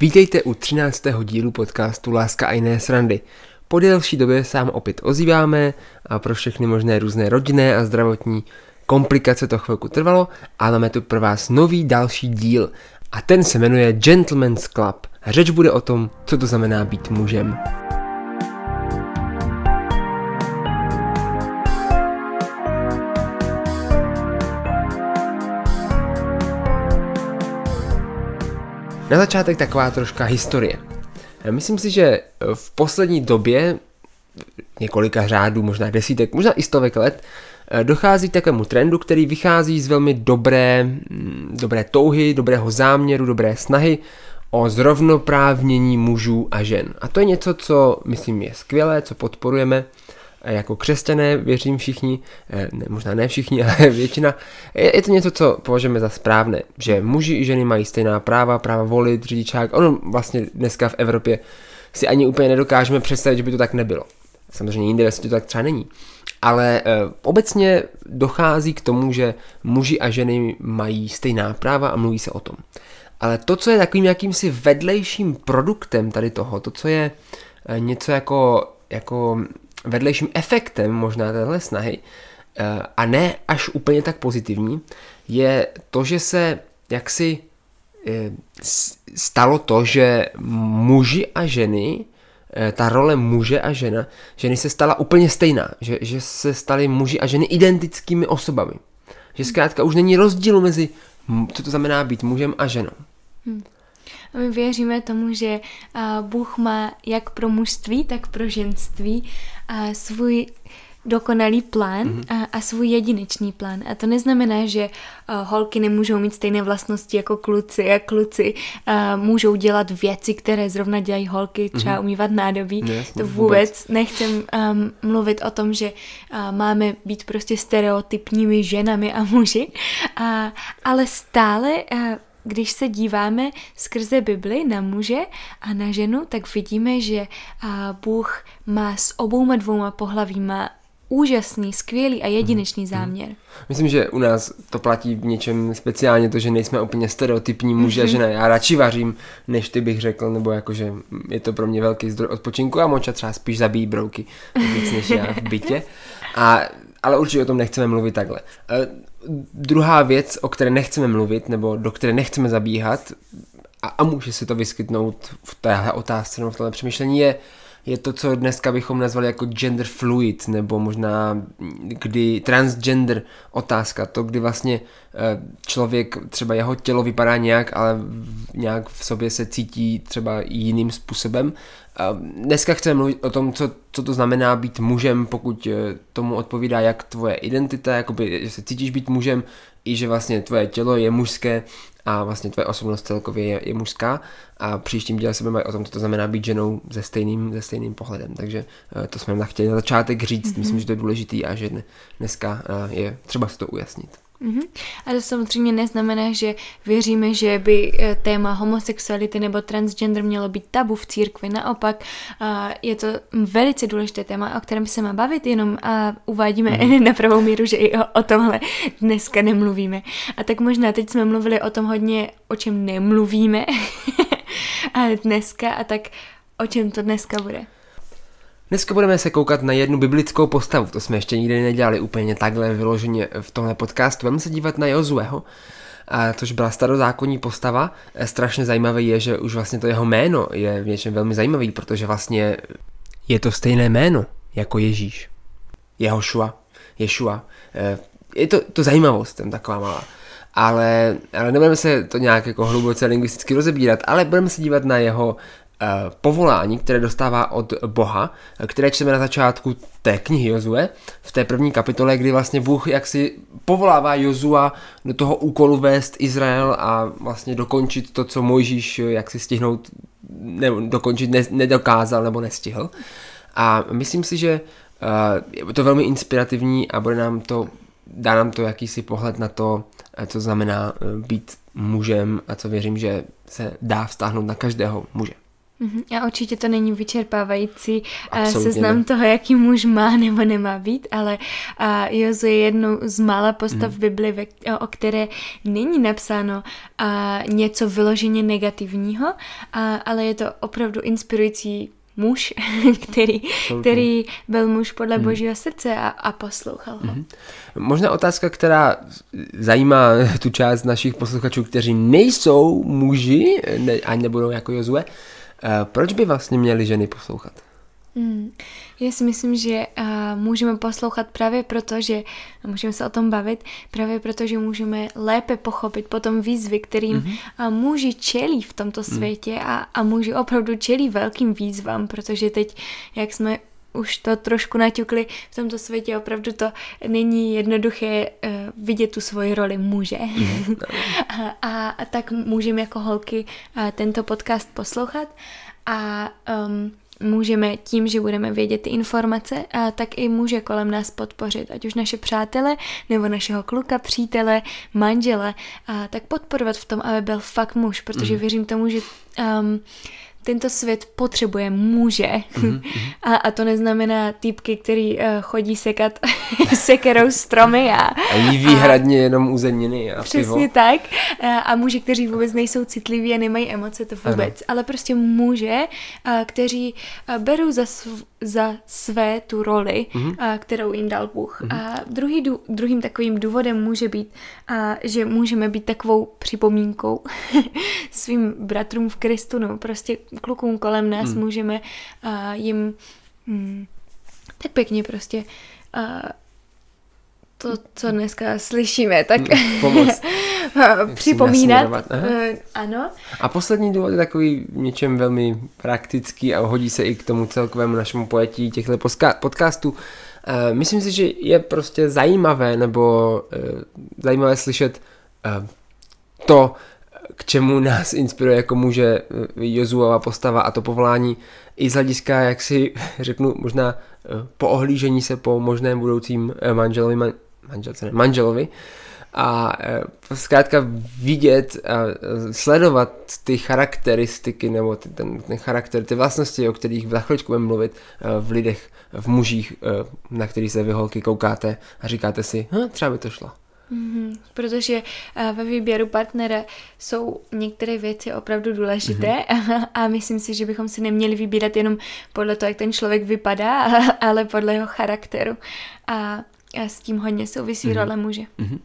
Vítejte u 13. dílu podcastu Láska a jiné srandy. Po delší době se vám opět ozýváme a pro všechny možné různé rodinné a zdravotní komplikace to chvilku trvalo a máme tu pro vás nový další díl a ten se jmenuje Gentleman's Club. Řeč bude o tom, co to znamená být mužem. Na začátek taková troška historie. Myslím si, že v poslední době, několika řádů, možná desítek, možná i stovek let, dochází k takovému trendu, který vychází z velmi dobré, mm, dobré touhy, dobrého záměru, dobré snahy o zrovnoprávnění mužů a žen. A to je něco, co myslím je skvělé, co podporujeme jako křesťané, věřím všichni, eh, ne, možná ne všichni, ale většina, je, je to něco, co považujeme za správné, že muži i ženy mají stejná práva, práva volit, řidičák, ono vlastně dneska v Evropě si ani úplně nedokážeme představit, že by to tak nebylo. Samozřejmě jinde světě to tak třeba není. Ale e, obecně dochází k tomu, že muži a ženy mají stejná práva a mluví se o tom. Ale to, co je takovým jakýmsi vedlejším produktem tady toho, to, co je něco jako, jako vedlejším efektem možná téhle snahy, eh, a ne až úplně tak pozitivní, je to, že se jaksi eh, stalo to, že muži a ženy, eh, ta role muže a žena, ženy se stala úplně stejná, že, že se stali muži a ženy identickými osobami. Že zkrátka už není rozdíl mezi, co to znamená být mužem a ženou. Hmm. A my věříme tomu, že Bůh má jak pro mužství, tak pro ženství svůj dokonalý plán mm-hmm. a, a svůj jedinečný plán. A to neznamená, že uh, holky nemůžou mít stejné vlastnosti jako kluci a kluci uh, můžou dělat věci, které zrovna dělají holky, třeba mm-hmm. umývat nádobí. Yes, to vůbec, vůbec. nechcem um, mluvit o tom, že uh, máme být prostě stereotypními ženami a muži, uh, ale stále uh, když se díváme skrze Bibli na muže a na ženu, tak vidíme, že Bůh má s obouma dvouma pohlavíma úžasný, skvělý a jedinečný mhm. záměr. Myslím, že u nás to platí v něčem speciálně to, že nejsme úplně stereotypní muži a mhm. žena. Já radši vařím, než ty bych řekl, nebo jakože je to pro mě velký zdroj odpočinku a Moča třeba spíš zabíjí brouky víc než já v bytě. A, ale určitě o tom nechceme mluvit takhle. Druhá věc, o které nechceme mluvit, nebo do které nechceme zabíhat, a, a může se to vyskytnout v téhle otázce nebo v tomhle přemýšlení, je, je to, co dneska bychom nazvali jako gender fluid, nebo možná kdy transgender otázka, to, kdy vlastně eh, člověk, třeba jeho tělo vypadá nějak, ale nějak v sobě se cítí třeba jiným způsobem. Dneska chceme mluvit o tom, co, co to znamená být mužem, pokud eh, tomu odpovídá jak tvoje identita, jakoby, že se cítíš být mužem, i že vlastně tvoje tělo je mužské a vlastně tvoje osobnost celkově je, je mužská a příštím díle se budeme o tom, co to znamená být ženou se stejným, se stejným pohledem. Takže eh, to jsme chtěli na začátek říct, mm-hmm. myslím, že to je důležitý a že dneska eh, je třeba si to ujasnit. Mm-hmm. A to samozřejmě neznamená, že věříme, že by eh, téma homosexuality nebo transgender mělo být tabu v církvi. Naopak je to velice důležité téma, o kterém se má bavit, jenom a uvádíme mm. na pravou míru, že i o, o tomhle dneska nemluvíme. A tak možná teď jsme mluvili o tom hodně, o čem nemluvíme a dneska a tak o čem to dneska bude. Dneska budeme se koukat na jednu biblickou postavu, to jsme ještě nikdy nedělali úplně takhle vyloženě v tomhle podcastu. Budeme se dívat na Jozueho, což byla starozákonní postava. E, strašně zajímavé je, že už vlastně to jeho jméno je v něčem velmi zajímavý, protože vlastně je to stejné jméno jako Ježíš. Jehošua, Ješua. E, je to, to zajímavost, ten taková malá. Ale, ale nebudeme se to nějak jako hluboce lingvisticky rozebírat, ale budeme se dívat na jeho Eh, povolání, které dostává od Boha, které čteme na začátku té knihy Jozue, v té první kapitole, kdy vlastně Bůh jaksi povolává Jozua do toho úkolu vést Izrael a vlastně dokončit to, co Mojžíš jaksi stihnout, nebo dokončit ne, nedokázal nebo nestihl. A myslím si, že je to velmi inspirativní a bude nám to, dá nám to jakýsi pohled na to, co znamená být mužem a co věřím, že se dá vztáhnout na každého muže. A určitě to není vyčerpávající eh, Absolutně seznam ne. toho, jaký muž má nebo nemá být, ale Jozu je jednou z mála postav mm. Bibli, o které není napsáno něco vyloženě negativního, ale je to opravdu inspirující muž, který, který byl muž podle mm. božího srdce a, a poslouchal ho. Mm. Možná otázka, která zajímá tu část našich posluchačů, kteří nejsou muži ne, a nebudou jako Jozue. Proč by vlastně měli ženy poslouchat? Hmm. Já si myslím, že uh, můžeme poslouchat právě proto, že můžeme se o tom bavit, právě proto, že můžeme lépe pochopit potom výzvy, kterým mm-hmm. uh, muži čelí v tomto mhm. světě a, a muži opravdu čelí velkým výzvám, protože teď, jak jsme už to trošku naťukli, v tomto světě opravdu to není jednoduché uh, vidět tu svoji roli muže. Mm. a, a tak můžeme jako holky uh, tento podcast poslouchat a um, můžeme tím, že budeme vědět ty informace, a tak i může kolem nás podpořit, ať už naše přátele, nebo našeho kluka, přítele, manžele, a tak podporovat v tom, aby byl fakt muž, protože mm. věřím tomu, že um, tento svět potřebuje muže. Mm-hmm. A, a to neznamená týpky, který uh, chodí sekat sekerou stromy a... A jí výhradně a, jenom uzeniny a Přesně pivo. tak. A, a muži, kteří vůbec nejsou citliví a nemají emoce, to vůbec. Ano. Ale prostě muže, a, kteří a, berou za, sv, za své tu roli, mm-hmm. a, kterou jim dal Bůh. Mm-hmm. A druhý, druhým takovým důvodem může být, a, že můžeme být takovou připomínkou svým bratrům v Kristu, no prostě klukům kolem nás hmm. můžeme uh, jim hmm, tak pěkně prostě uh, to, co dneska slyšíme, tak hmm, připomínat. Uh, ano. A poslední důvod je takový něčem velmi praktický a hodí se i k tomu celkovému našemu pojetí těchto podcastů. Uh, myslím si, že je prostě zajímavé nebo uh, zajímavé slyšet to, k čemu nás inspiruje jako muže eh, Jozuova postava a to povolání i z hlediska, jak si řeknu, možná eh, po ohlížení se po možném budoucím eh, manželovi, man, manželce, ne, manželovi a zkrátka vidět a sledovat ty charakteristiky nebo ty, ten, ten charakter, ty vlastnosti, o kterých za chvíličku budeme mluvit v lidech, v mužích, na který se vy holky koukáte a říkáte si, hm, třeba by to šlo. Mm-hmm, protože ve výběru partnera jsou některé věci opravdu důležité mm-hmm. a, a myslím si, že bychom si neměli vybírat jenom podle toho, jak ten člověk vypadá, ale podle jeho charakteru. A, a s tím hodně souvisí mm-hmm. role muže. Mm-hmm.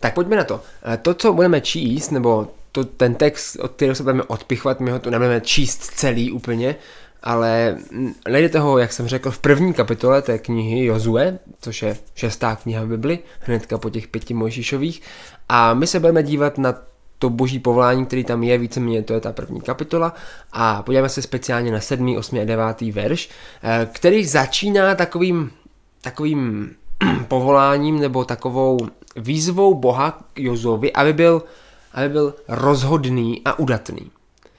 Tak pojďme na to. Eh, to, co budeme číst, nebo to, ten text, od kterého se budeme odpichovat, my ho tu nebudeme číst celý úplně, ale najdete ho, jak jsem řekl, v první kapitole té knihy Jozue, což je šestá kniha v Bibli, hnedka po těch pěti Mojžíšových. A my se budeme dívat na to boží povolání, který tam je, víceméně to je ta první kapitola a podíváme se speciálně na sedmý, osmý a devátý verš, eh, který začíná takovým, takovým povoláním nebo takovou výzvou Boha k Jozovi, aby byl, aby byl rozhodný a udatný.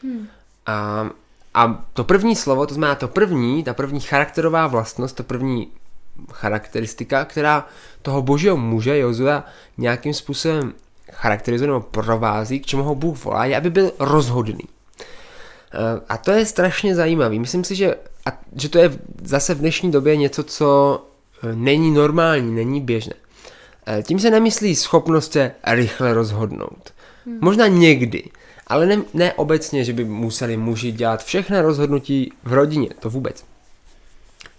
Hmm. A a to první slovo, to znamená to první, ta první charakterová vlastnost, to první charakteristika, která toho božího muže Jozua nějakým způsobem charakterizuje nebo provází, k čemu ho Bůh volá, je, aby byl rozhodný. Eh, a to je strašně zajímavé. Myslím si, že, a, že to je zase v dnešní době něco, co není normální, není běžné. Eh, tím se nemyslí schopnost se rychle rozhodnout. Hmm. Možná někdy, ale ne, ne obecně, že by museli muži dělat všechny rozhodnutí v rodině, to vůbec.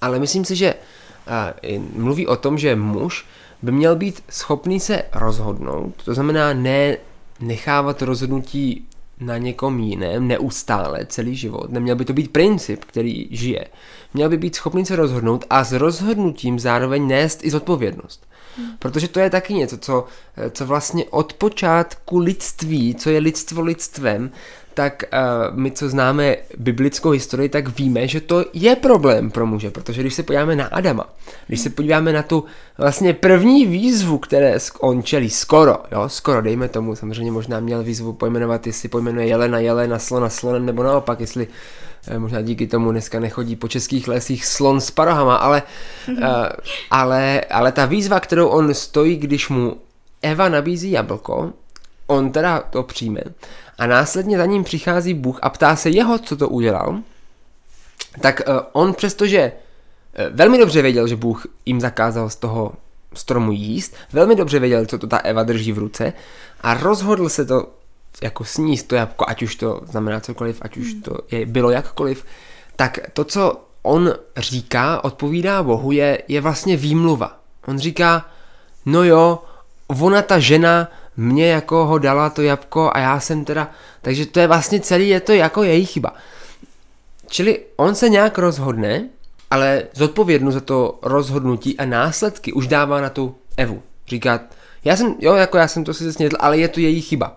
Ale myslím si, že uh, mluví o tom, že muž by měl být schopný se rozhodnout, to znamená ne nechávat rozhodnutí na někom jiném neustále celý život. Neměl by to být princip, který žije. Měl by být schopný se rozhodnout a s rozhodnutím zároveň nést i zodpovědnost. Protože to je taky něco, co, co vlastně od počátku lidství, co je lidstvo lidstvem, tak uh, my, co známe biblickou historii, tak víme, že to je problém pro muže, protože když se podíváme na Adama, když se podíváme na tu vlastně první výzvu, které on čelí, skoro, jo, skoro, dejme tomu, samozřejmě možná měl výzvu pojmenovat, jestli pojmenuje jelena, jelena, slona, slonem, nebo naopak, jestli uh, možná díky tomu dneska nechodí po českých lesích slon s parohama, ale, uh, ale, ale ta výzva, kterou on stojí, když mu Eva nabízí jablko, on teda to přijme a následně za ním přichází Bůh a ptá se jeho, co to udělal. tak uh, on přestože velmi dobře věděl, že Bůh jim zakázal z toho stromu jíst, velmi dobře věděl, co to ta Eva drží v ruce a rozhodl se to jako sníst to jabko, ať už to znamená cokoliv, ať už to je, bylo jakkoliv, tak to, co on říká, odpovídá Bohu, je, je vlastně výmluva. On říká, no jo, ona ta žena mě jako ho dala to jabko a já jsem teda, takže to je vlastně celý, je to jako její chyba. Čili on se nějak rozhodne, ale zodpovědnost za to rozhodnutí a následky už dává na tu Evu. Říká, já jsem, jo, jako já jsem to si snědl, ale je to její chyba.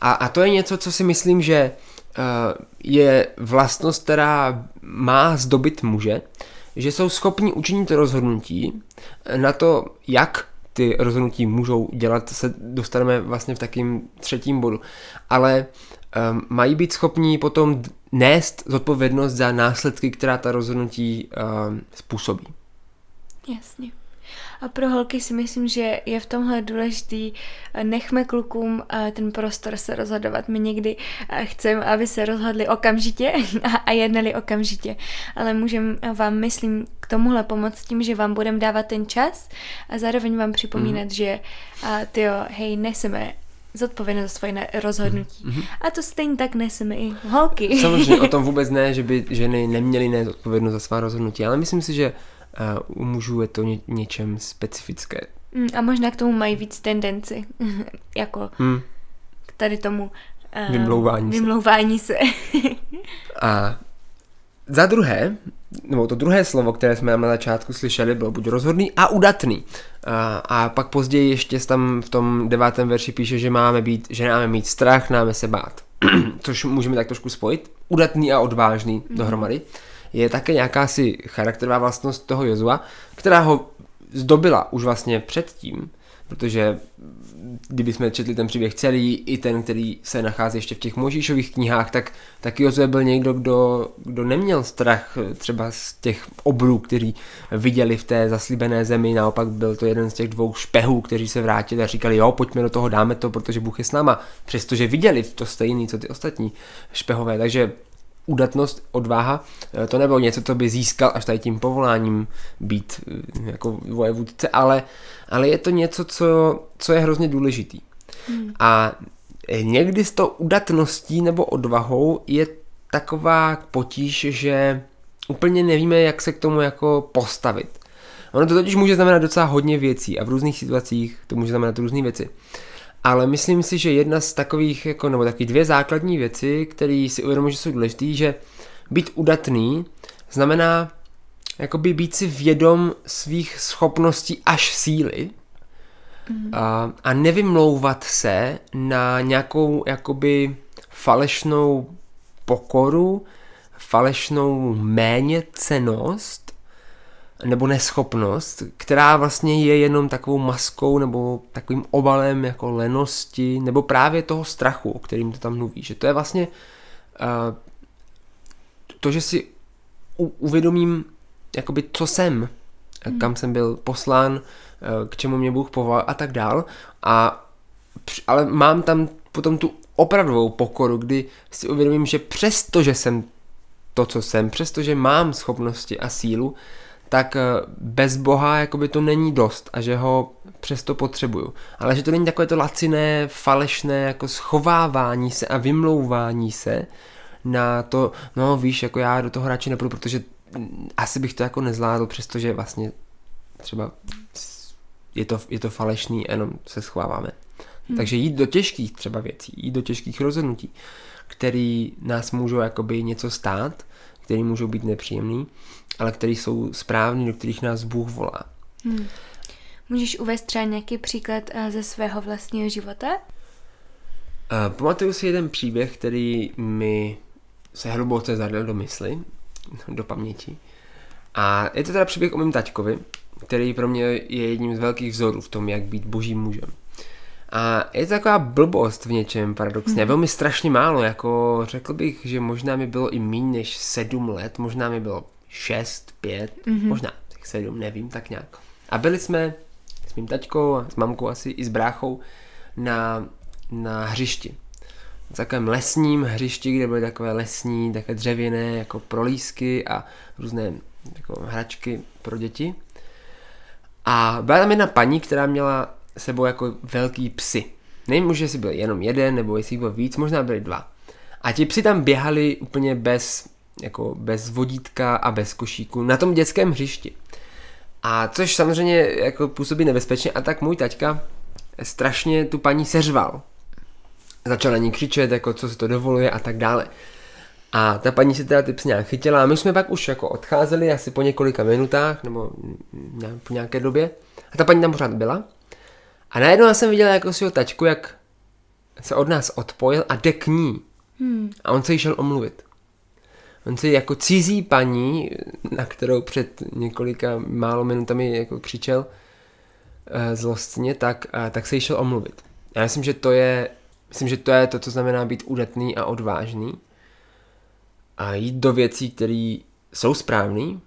A, a to je něco, co si myslím, že uh, je vlastnost, která má zdobit muže, že jsou schopni učinit rozhodnutí na to, jak ty rozhodnutí můžou dělat, se dostaneme vlastně v takým třetím bodu. Ale um, mají být schopni potom nést zodpovědnost za následky, která ta rozhodnutí um, způsobí. Jasně. A pro holky si myslím, že je v tomhle důležitý, eh, nechme klukům eh, ten prostor se rozhodovat. My někdy eh, chceme, aby se rozhodli okamžitě a jednali okamžitě, ale můžeme vám, myslím, k tomuhle pomoct tím, že vám budeme dávat ten čas a zároveň vám připomínat, mm. že ty jo, hej, neseme zodpovědnost za svoje rozhodnutí. Mm-hmm. A to stejně tak neseme i holky. Samozřejmě o tom vůbec ne, že by ženy neměly nést odpovědnost za svá rozhodnutí, ale myslím si, že u mužů je to ně, něčem specifické. Mm, a možná k tomu mají víc tendenci, jako hmm. k tady tomu uh, vymlouvání, vymlouvání se. se. a za druhé, nebo to druhé slovo, které jsme na začátku slyšeli, bylo buď rozhodný a udatný. A, a pak později ještě tam v tom devátém verši píše, že máme být, že máme mít strach, máme se bát. Což můžeme tak trošku spojit. Udatný a odvážný mm-hmm. dohromady je také nějaká si charakterová vlastnost toho Jozua, která ho zdobila už vlastně předtím, protože kdyby jsme četli ten příběh celý, i ten, který se nachází ještě v těch Možíšových knihách, tak, tak Jozue byl někdo, kdo, kdo neměl strach třeba z těch obrů, který viděli v té zaslíbené zemi, naopak byl to jeden z těch dvou špehů, kteří se vrátili a říkali, jo, pojďme do toho, dáme to, protože Bůh je s náma, přestože viděli to stejný, co ty ostatní špehové, takže udatnost, odvaha, eh, to nebylo něco, co by získal až tady tím povoláním být eh, jako vojevůdce, ale, ale je to něco, co, co je hrozně důležitý. Hmm. A někdy s tou udatností nebo odvahou je taková potíž, že úplně nevíme, jak se k tomu jako postavit. Ono to totiž může znamenat docela hodně věcí a v různých situacích to může znamenat různé věci. Ale myslím si, že jedna z takových, jako, nebo taky dvě základní věci, které si uvědomuji, že jsou důležité, že být udatný znamená jakoby být si vědom svých schopností až síly mm. a, a nevymlouvat se na nějakou jakoby falešnou pokoru, falešnou méněcenost nebo neschopnost, která vlastně je jenom takovou maskou nebo takovým obalem jako lenosti nebo právě toho strachu, o kterým to tam mluví. Že to je vlastně uh, to, že si u, uvědomím, jakoby, co jsem, hmm. kam jsem byl poslán, uh, k čemu mě Bůh povolal a tak dál. A, ale mám tam potom tu opravdovou pokoru, kdy si uvědomím, že přesto, že jsem to, co jsem, přestože mám schopnosti a sílu, tak eh, bez Boha jakoby to není dost a že ho přesto potřebuju. Ale že to není takové to laciné, falešné jako schovávání se a vymlouvání se na to, no víš, jako já do toho radši nepůjdu, protože asi bych to jako nezvládl, přestože vlastně třeba je to, je to falešný, jenom se schováváme. Hmm. Takže jít do těžkých třeba věcí, jít do těžkých rozhodnutí, který nás můžou jakoby něco stát, který můžou být nepříjemný, ale který jsou správný, do kterých nás Bůh volá. Hmm. Můžeš uvést třeba nějaký příklad eh, ze svého vlastního života? Uh, pamatuju si jeden příběh, který mi se hluboce zadal do mysli, do paměti. A je to teda příběh o mém taťkovi, který pro mě je jedním z velkých vzorů v tom, jak být božím mužem. A je to taková blbost v něčem paradoxně. Mm. Bylo mi strašně málo, jako řekl bych, že možná mi bylo i méně než sedm let, možná mi bylo šest, pět, mm-hmm. možná tak sedm, nevím, tak nějak. A byli jsme s mým taťkou a s mamkou asi i s bráchou na, na hřišti takovém lesním hřišti, kde byly takové lesní, také dřevěné jako prolísky a různé jako hračky pro děti. A byla tam jedna paní, která měla sebou jako velký psy. Nevím už, jestli byl jenom jeden, nebo jestli byl víc, možná byly dva. A ti psi tam běhali úplně bez, jako bez vodítka a bez košíku na tom dětském hřišti. A což samozřejmě jako působí nebezpečně a tak můj taťka strašně tu paní seřval. Začal na ní křičet, jako co se to dovoluje a tak dále. A ta paní si teda ty psy nějak chytila a my jsme pak už jako odcházeli asi po několika minutách nebo po nějaké době a ta paní tam pořád byla. A najednou já jsem viděl jako svého tačku, jak se od nás odpojil a jde k ní. Hmm. A on se jí šel omluvit. On si jako cizí paní, na kterou před několika málo minutami jako křičel uh, zlostně, tak, uh, tak se jí šel omluvit. Já myslím, že to je myslím, že to je to, co znamená být udatný a odvážný a jít do věcí, které jsou správné,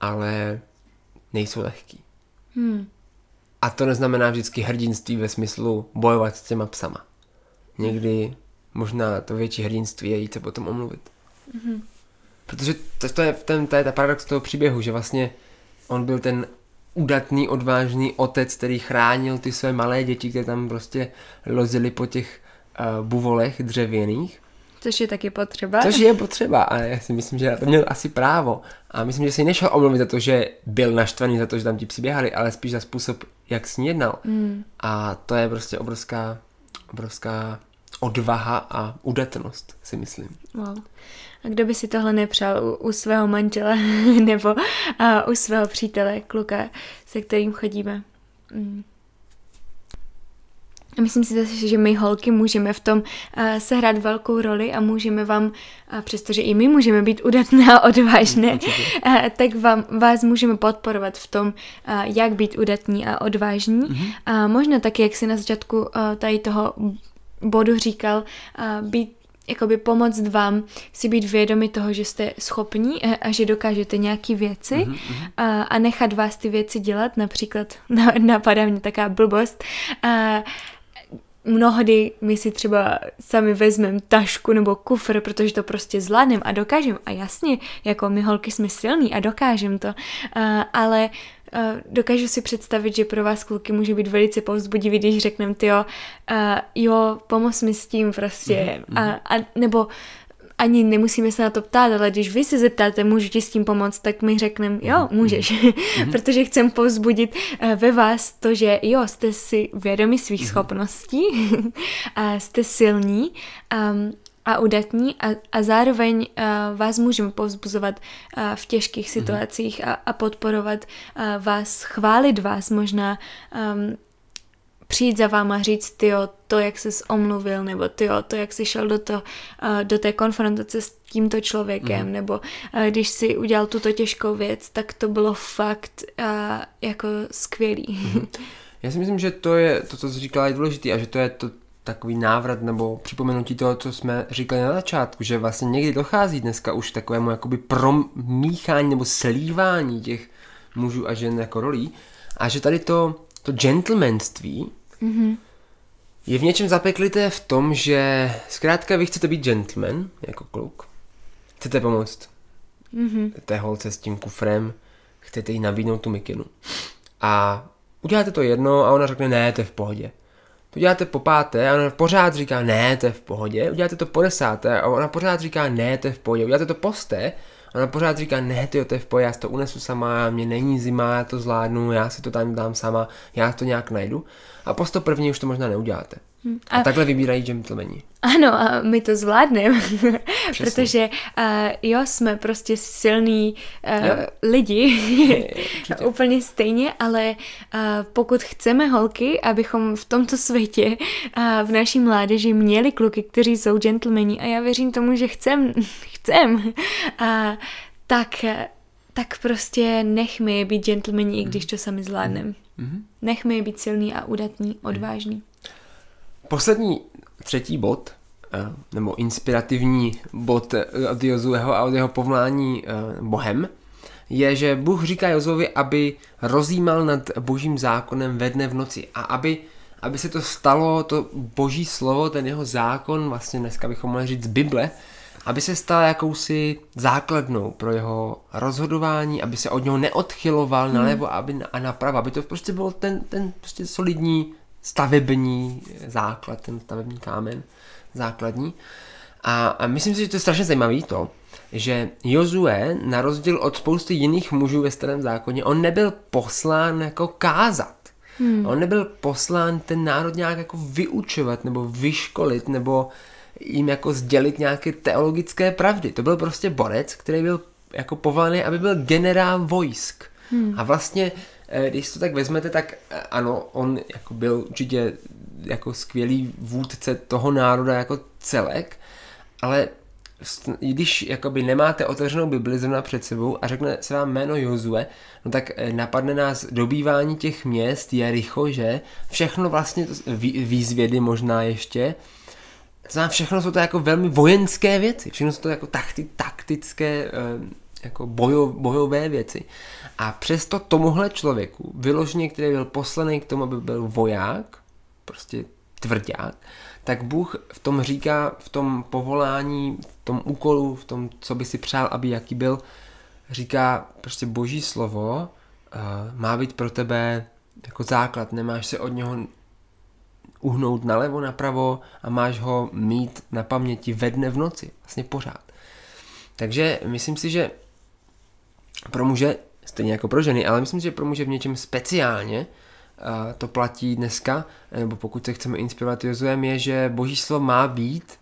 ale nejsou lehký. Hmm. A to neznamená vždycky hrdinství ve smyslu bojovat s těma psama. Někdy možná to větší hrdinství je jít se potom omluvit. Mm-hmm. Protože to, to, je, ten, to je ta paradox toho příběhu, že vlastně on byl ten udatný, odvážný otec, který chránil ty své malé děti, které tam prostě lozily po těch uh, buvolech dřevěných. Což je taky potřeba. Což je potřeba a já si myslím, že to měl asi právo. A myslím, že si nešel omluvit za to, že byl naštvaný za to, že tam ti psi běhali, ale spíš za způsob, jak s ní jednal. Mm. A to je prostě obrovská, obrovská odvaha a udatnost, si myslím. Wow. A kdo by si tohle nepřál u, u svého manžela nebo a, u svého přítele, kluka, se kterým chodíme? Mm. A myslím si zase, že my holky můžeme v tom uh, sehrát velkou roli a můžeme vám, uh, přestože i my můžeme být udatné a odvážné, uh, tak vám, vás můžeme podporovat v tom, uh, jak být udatní a odvážní. Mm-hmm. A možná taky, jak si na začátku uh, tady toho bodu říkal, uh, být jakoby pomoct vám si být vědomi toho, že jste schopní a, že dokážete nějaké věci mm-hmm. a, a nechat vás ty věci dělat, například napadá mě taká blbost, a, mnohdy my si třeba sami vezmeme tašku nebo kufr, protože to prostě zvládneme a dokážeme. A jasně, jako my holky jsme silní a dokážeme to, uh, ale uh, dokážu si představit, že pro vás kluky může být velice povzbudivý, když řekneme, ty jo, uh, jo, pomoz mi s tím prostě, mm-hmm. a, a, nebo ani nemusíme se na to ptát, ale když vy se zeptáte, můžu ti s tím pomoct, tak my řekneme, jo, mhm. můžeš, mm-hmm. protože chcem povzbudit uh, ve vás to, že jo, jste si vědomi svých mm-hmm. schopností, a jste silní um, a udatní a, a zároveň uh, vás můžeme povzbuzovat uh, v těžkých mhm. situacích a, a podporovat uh, vás, chválit vás možná um, přijít za váma říct, tyjo, to, jak jsi omluvil, nebo tyjo, to, jak jsi šel do, to, uh, do té konfrontace s tímto člověkem, mm. nebo uh, když si udělal tuto těžkou věc, tak to bylo fakt uh, jako skvělý. Mm. Já si myslím, že to je to, co jsi říkala, je důležité a že to je to takový návrat nebo připomenutí toho, co jsme říkali na začátku, že vlastně někdy dochází dneska už takovému jakoby promíchání nebo slívání těch mužů a žen jako rolí a že tady to, to gentlemanství mm-hmm. je v něčem zapeklité v tom, že zkrátka vy chcete být gentleman jako kluk, chcete pomoct mm-hmm. té holce s tím kufrem, chcete jí nabídnout tu mikinu a uděláte to jedno a ona řekne ne, to je v pohodě. To děláte po páté a ona pořád říká ne, to je v pohodě. Uděláte to po desáté a ona pořád říká ne, to je v pohodě. Uděláte to po sté Ona pořád říká, ne, ty to je v pohodě, já to unesu sama, mě není zima, já to zvládnu, já si to tam dám sama, já to nějak najdu. A po to první už to možná neuděláte. A, a takhle vybírají gentlemani. Ano, a my to zvládneme, protože uh, jo, jsme prostě silní uh, lidi, úplně stejně, ale uh, pokud chceme holky, abychom v tomto světě uh, v naší mládeži měli kluky, kteří jsou gentlemani a já věřím tomu, že chcem, chcem, uh, tak, tak prostě nechme je být gentlemani, i když to sami zvládneme. Mm. Nechme je být silný a udatný, odvážný. Poslední třetí bod, eh, nebo inspirativní bod eh, od Jozueho a od jeho povolání eh, Bohem, je, že Bůh říká Jozovi, aby rozjímal nad božím zákonem ve dne v noci a aby, aby se to stalo, to boží slovo, ten jeho zákon, vlastně dneska bychom mohli říct Bible, aby se stal jakousi základnou pro jeho rozhodování, aby se od něho neodchyloval hmm. nalevo aby, a napravo, aby to prostě byl ten, ten prostě solidní stavební základ, ten stavební kámen základní. A, a myslím si, že to je strašně zajímavé to, že Jozue, na rozdíl od spousty jiných mužů ve starém zákoně, on nebyl poslán jako kázat. Hmm. On nebyl poslán ten národ nějak jako vyučovat nebo vyškolit nebo jim jako sdělit nějaké teologické pravdy. To byl prostě borec, který byl jako povolaný, aby byl generál vojsk. Hmm. A vlastně, když to tak vezmete, tak eh, ano, on jako byl určitě jako skvělý vůdce toho národa jako celek, ale když jakoby nemáte otevřenou Bibli zrovna před sebou a řekne se vám jméno Jozue, no tak eh, napadne nás dobývání těch měst, Jericho, že? Všechno vlastně, výzvědy možná ještě, znamená, všechno jsou to jako velmi vojenské věci, všechno jsou to jako takty, taktické, eh, jako bojo, bojové věci. A přesto tomuhle člověku, vyloženě, který byl poslaný k tomu, aby byl voják, prostě tvrdák, tak Bůh v tom říká, v tom povolání, v tom úkolu, v tom, co by si přál, aby jaký byl, říká prostě boží slovo uh, má být pro tebe jako základ, nemáš se od něho uhnout nalevo, napravo a máš ho mít na paměti ve dne v noci, vlastně pořád. Takže myslím si, že pro muže, stejně jako pro ženy, ale myslím si, že pro muže v něčem speciálně to platí dneska, nebo pokud se chceme inspirovat Jozuem, je, že boží slovo má být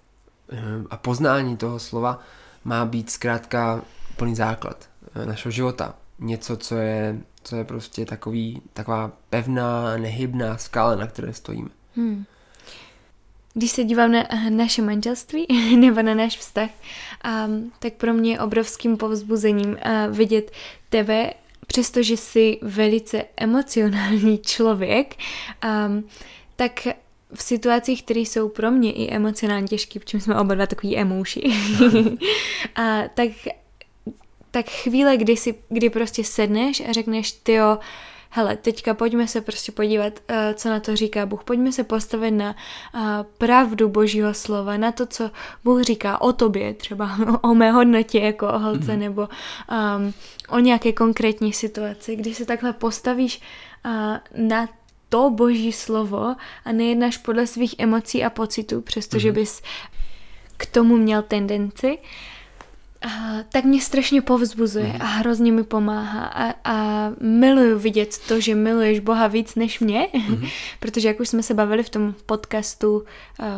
eh, a poznání toho slova má být zkrátka plný základ eh, našeho života. Něco, co je, co je prostě takový, taková pevná, nehybná skala, na které stojíme. Hmm. Když se dívám na naše manželství nebo na náš vztah, um, tak pro mě je obrovským povzbuzením uh, vidět tebe přestože jsi velice emocionální člověk, um, tak v situacích, které jsou pro mě i emocionálně těžké, protože jsme oba dva takový emouši, a tak, tak chvíle, kdy, si, kdy prostě sedneš a řekneš, ty hele, teďka pojďme se prostě podívat, uh, co na to říká Bůh. Pojďme se postavit na uh, pravdu Božího slova, na to, co Bůh říká o tobě, třeba o mé hodnotě jako o holce, mm. nebo um, o nějaké konkrétní situaci, kdy se takhle postavíš uh, na to boží slovo a nejednáš podle svých emocí a pocitů, přestože mm. bys k tomu měl tendenci, a, tak mě strašně povzbuzuje mm. a hrozně mi pomáhá a, a miluju vidět to, že miluješ Boha víc než mě, mm. protože jak už jsme se bavili v tom podcastu, uh,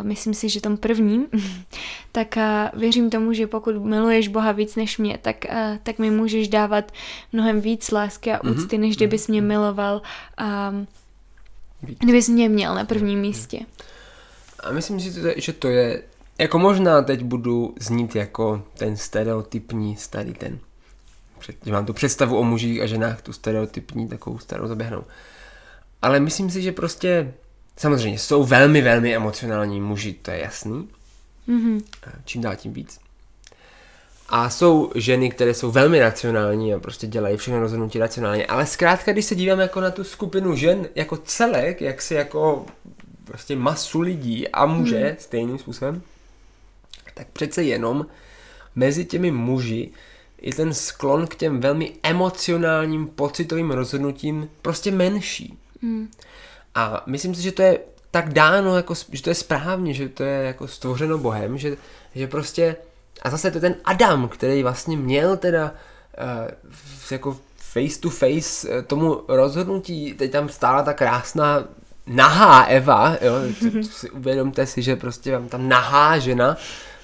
myslím si, že tom prvním, tak uh, věřím tomu, že pokud miluješ Boha víc než mě, tak, uh, tak mi můžeš dávat mnohem víc lásky a mhm. úcty, mm. než kdybys mě mhm. miloval um, kdybys mě měl na prvním místě. A myslím si, že to je jako možná teď budu znít jako ten stereotypní starý ten. Že mám tu představu o mužích a ženách, tu stereotypní, takovou starou zaběhnou. Ale myslím si, že prostě samozřejmě jsou velmi, velmi emocionální muži, to je jasný. Mm-hmm. Čím dál tím víc. A jsou ženy, které jsou velmi racionální a prostě dělají všechno rozhodnutí racionálně. Ale zkrátka, když se díváme jako na tu skupinu žen jako celek, jak si jako prostě masu lidí a muže mm. stejným způsobem, tak přece jenom mezi těmi muži je ten sklon k těm velmi emocionálním, pocitovým rozhodnutím prostě menší. Mm. A myslím si, že to je tak dáno, jako, že to je správně, že to je jako stvořeno Bohem, že, že prostě, a zase to je ten Adam, který vlastně měl teda uh, jako face to face uh, tomu rozhodnutí, teď tam stála ta krásná nahá Eva, jo, si uvědomte si, že prostě vám tam nahá žena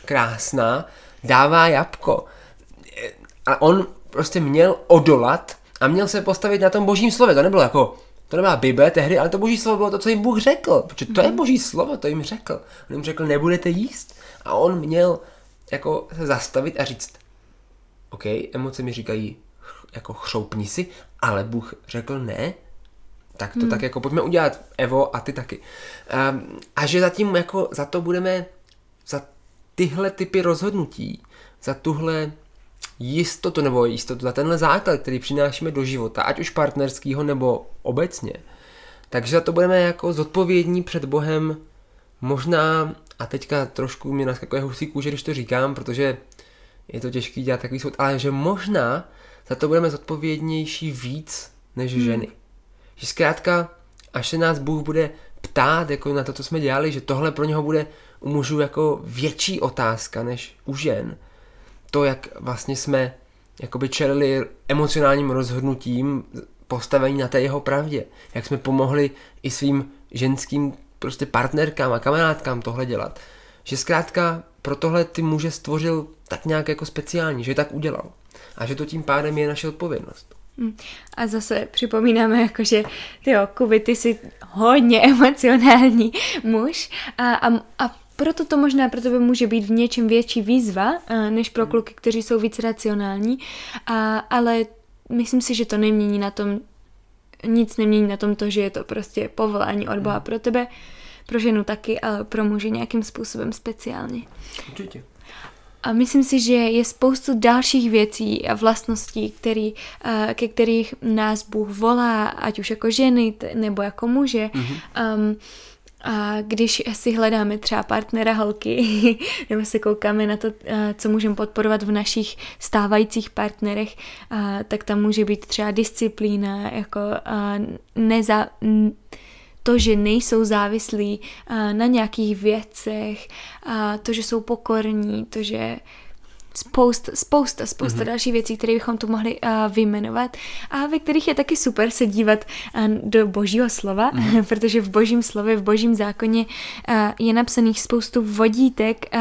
krásná, dává jabko. A on prostě měl odolat a měl se postavit na tom božím slově. To nebylo jako, to nebyla Bible tehdy, ale to boží slovo bylo to, co jim Bůh řekl. Protože to je mhm. boží slovo, to jim řekl. On jim řekl, nebudete jíst. A on měl jako se zastavit a říct, OK, emoce mi říkají, jako chřoupni si, ale Bůh řekl ne, tak to hmm. tak jako pojďme udělat, Evo a ty taky. Um, a že zatím jako za to budeme, tyhle typy rozhodnutí, za tuhle jistotu nebo jistotu, za tenhle základ, který přinášíme do života, ať už partnerského nebo obecně, Takže za to budeme jako zodpovědní před Bohem možná, a teďka trošku mě naskakuje husí kůže, když to říkám, protože je to těžký dělat takový soud, ale že možná za to budeme zodpovědnější víc než hmm. ženy. Že zkrátka, až se nás Bůh bude ptát jako na to, co jsme dělali, že tohle pro něho bude u mužů jako větší otázka než u žen. To, jak vlastně jsme jakoby čelili emocionálním rozhodnutím postavení na té jeho pravdě. Jak jsme pomohli i svým ženským prostě partnerkám a kamarádkám tohle dělat. Že zkrátka pro tohle ty muže stvořil tak nějak jako speciální, že tak udělal. A že to tím pádem je naše odpovědnost. Hm. A zase připomínáme, jako, že tyjo, Kuby, ty jsi hodně emocionální muž a, a, a proto to možná pro tebe může být v něčem větší výzva, než pro kluky, kteří jsou víc racionální, a, ale myslím si, že to nemění na tom, nic nemění na tom to, že je to prostě povolání od Boha pro tebe, pro ženu taky, ale pro muže nějakým způsobem speciálně. Určitě. A myslím si, že je spoustu dalších věcí a vlastností, který, ke kterých nás Bůh volá, ať už jako ženy nebo jako muže. Mm-hmm. Um, a když si hledáme třeba partnera holky, nebo se koukáme na to, co můžeme podporovat v našich stávajících partnerech, tak tam může být třeba disciplína, jako neza, to, že nejsou závislí na nějakých věcech, to, že jsou pokorní, to, že spousta, spousta, spousta mm-hmm. dalších věcí, které bychom tu mohli uh, vyjmenovat a ve kterých je taky super se dívat uh, do božího slova, mm-hmm. protože v božím slově, v božím zákoně uh, je napsaných spoustu vodítek, uh,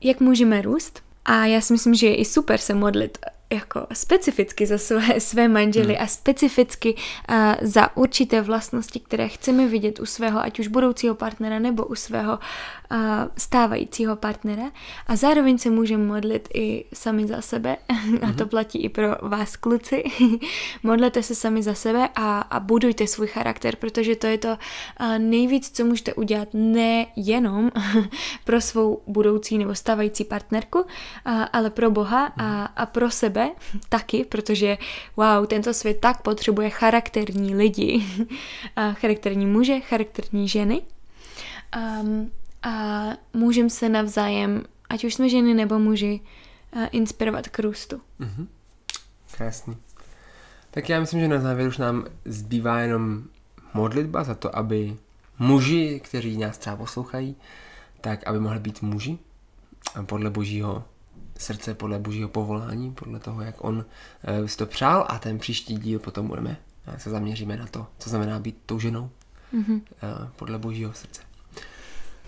jak můžeme růst. A já si myslím, že je i super se modlit jako specificky za své, své manžely hmm. a specificky uh, za určité vlastnosti, které chceme vidět u svého, ať už budoucího partnera nebo u svého uh, stávajícího partnera. A zároveň se můžeme modlit i sami za sebe, a to mhm. platí i pro vás kluci. Modlete se sami za sebe a, a budujte svůj charakter, protože to je to uh, nejvíc, co můžete udělat nejenom pro svou budoucí nebo stávající partnerku, uh, ale pro Boha a, mhm. a pro sebe sebe taky, protože wow, tento svět tak potřebuje charakterní lidi, a charakterní muže, charakterní ženy. Um, a můžeme se navzájem, ať už jsme ženy nebo muži, uh, inspirovat k růstu. Mm-hmm. Krásný. Tak já myslím, že na závěr už nám zbývá jenom modlitba za to, aby muži, kteří nás třeba poslouchají, tak aby mohli být muži podle božího srdce podle božího povolání, podle toho, jak on uh, si to přál a ten příští díl potom budeme, uh, se zaměříme na to, co znamená být tou ženou mm-hmm. podle božího srdce.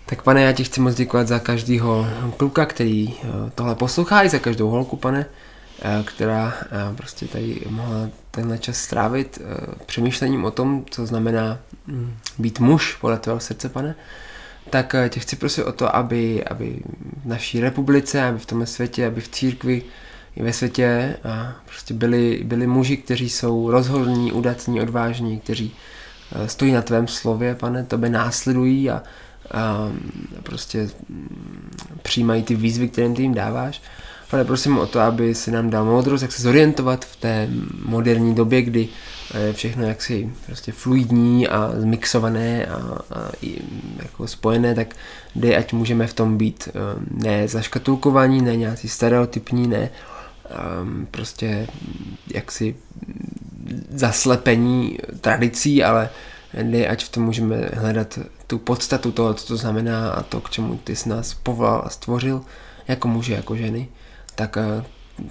Tak pane, já ti chci moc děkovat za každého kluka, který tohle poslouchá, i za každou holku, pane, která prostě tady mohla tenhle čas strávit přemýšlením o tom, co znamená um, být muž podle tvého srdce, pane tak eh, tě chci prosit o to, aby, aby v naší republice, aby v tomhle světě, aby v církvi i ve světě a prostě byli, byli muži, kteří jsou rozhodní, udatní, odvážní, kteří eh, stojí na tvém slově, pane, tebe následují a, a prostě mm, přijímají ty výzvy, které ty jim dáváš. Pane, prosím o to, aby si nám dal moudrost, jak se zorientovat v té moderní době, kdy je všechno jaksi prostě fluidní a zmixované a, a jako spojené, tak kdy ať můžeme v tom být um, ne zaškatulkovaní, ne nějaký stereotypní, ne um, prostě jaksi zaslepení tradicí, ale kdy ať v tom můžeme hledat tu podstatu toho, co to znamená a to, k čemu ty jsi nás povolal a stvořil, jako muže, jako ženy, tak uh,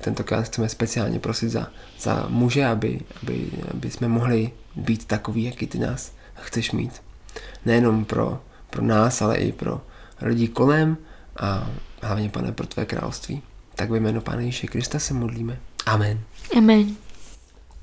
tentokrát chceme speciálně prosit za, za muže, aby, aby, aby jsme mohli být takový, jaký ty nás chceš mít. Nejenom pro, pro nás, ale i pro lidi kolem a hlavně, pane, pro tvé království. Tak ve jméno Pána Ježíše Krista se modlíme. Amen. Amen.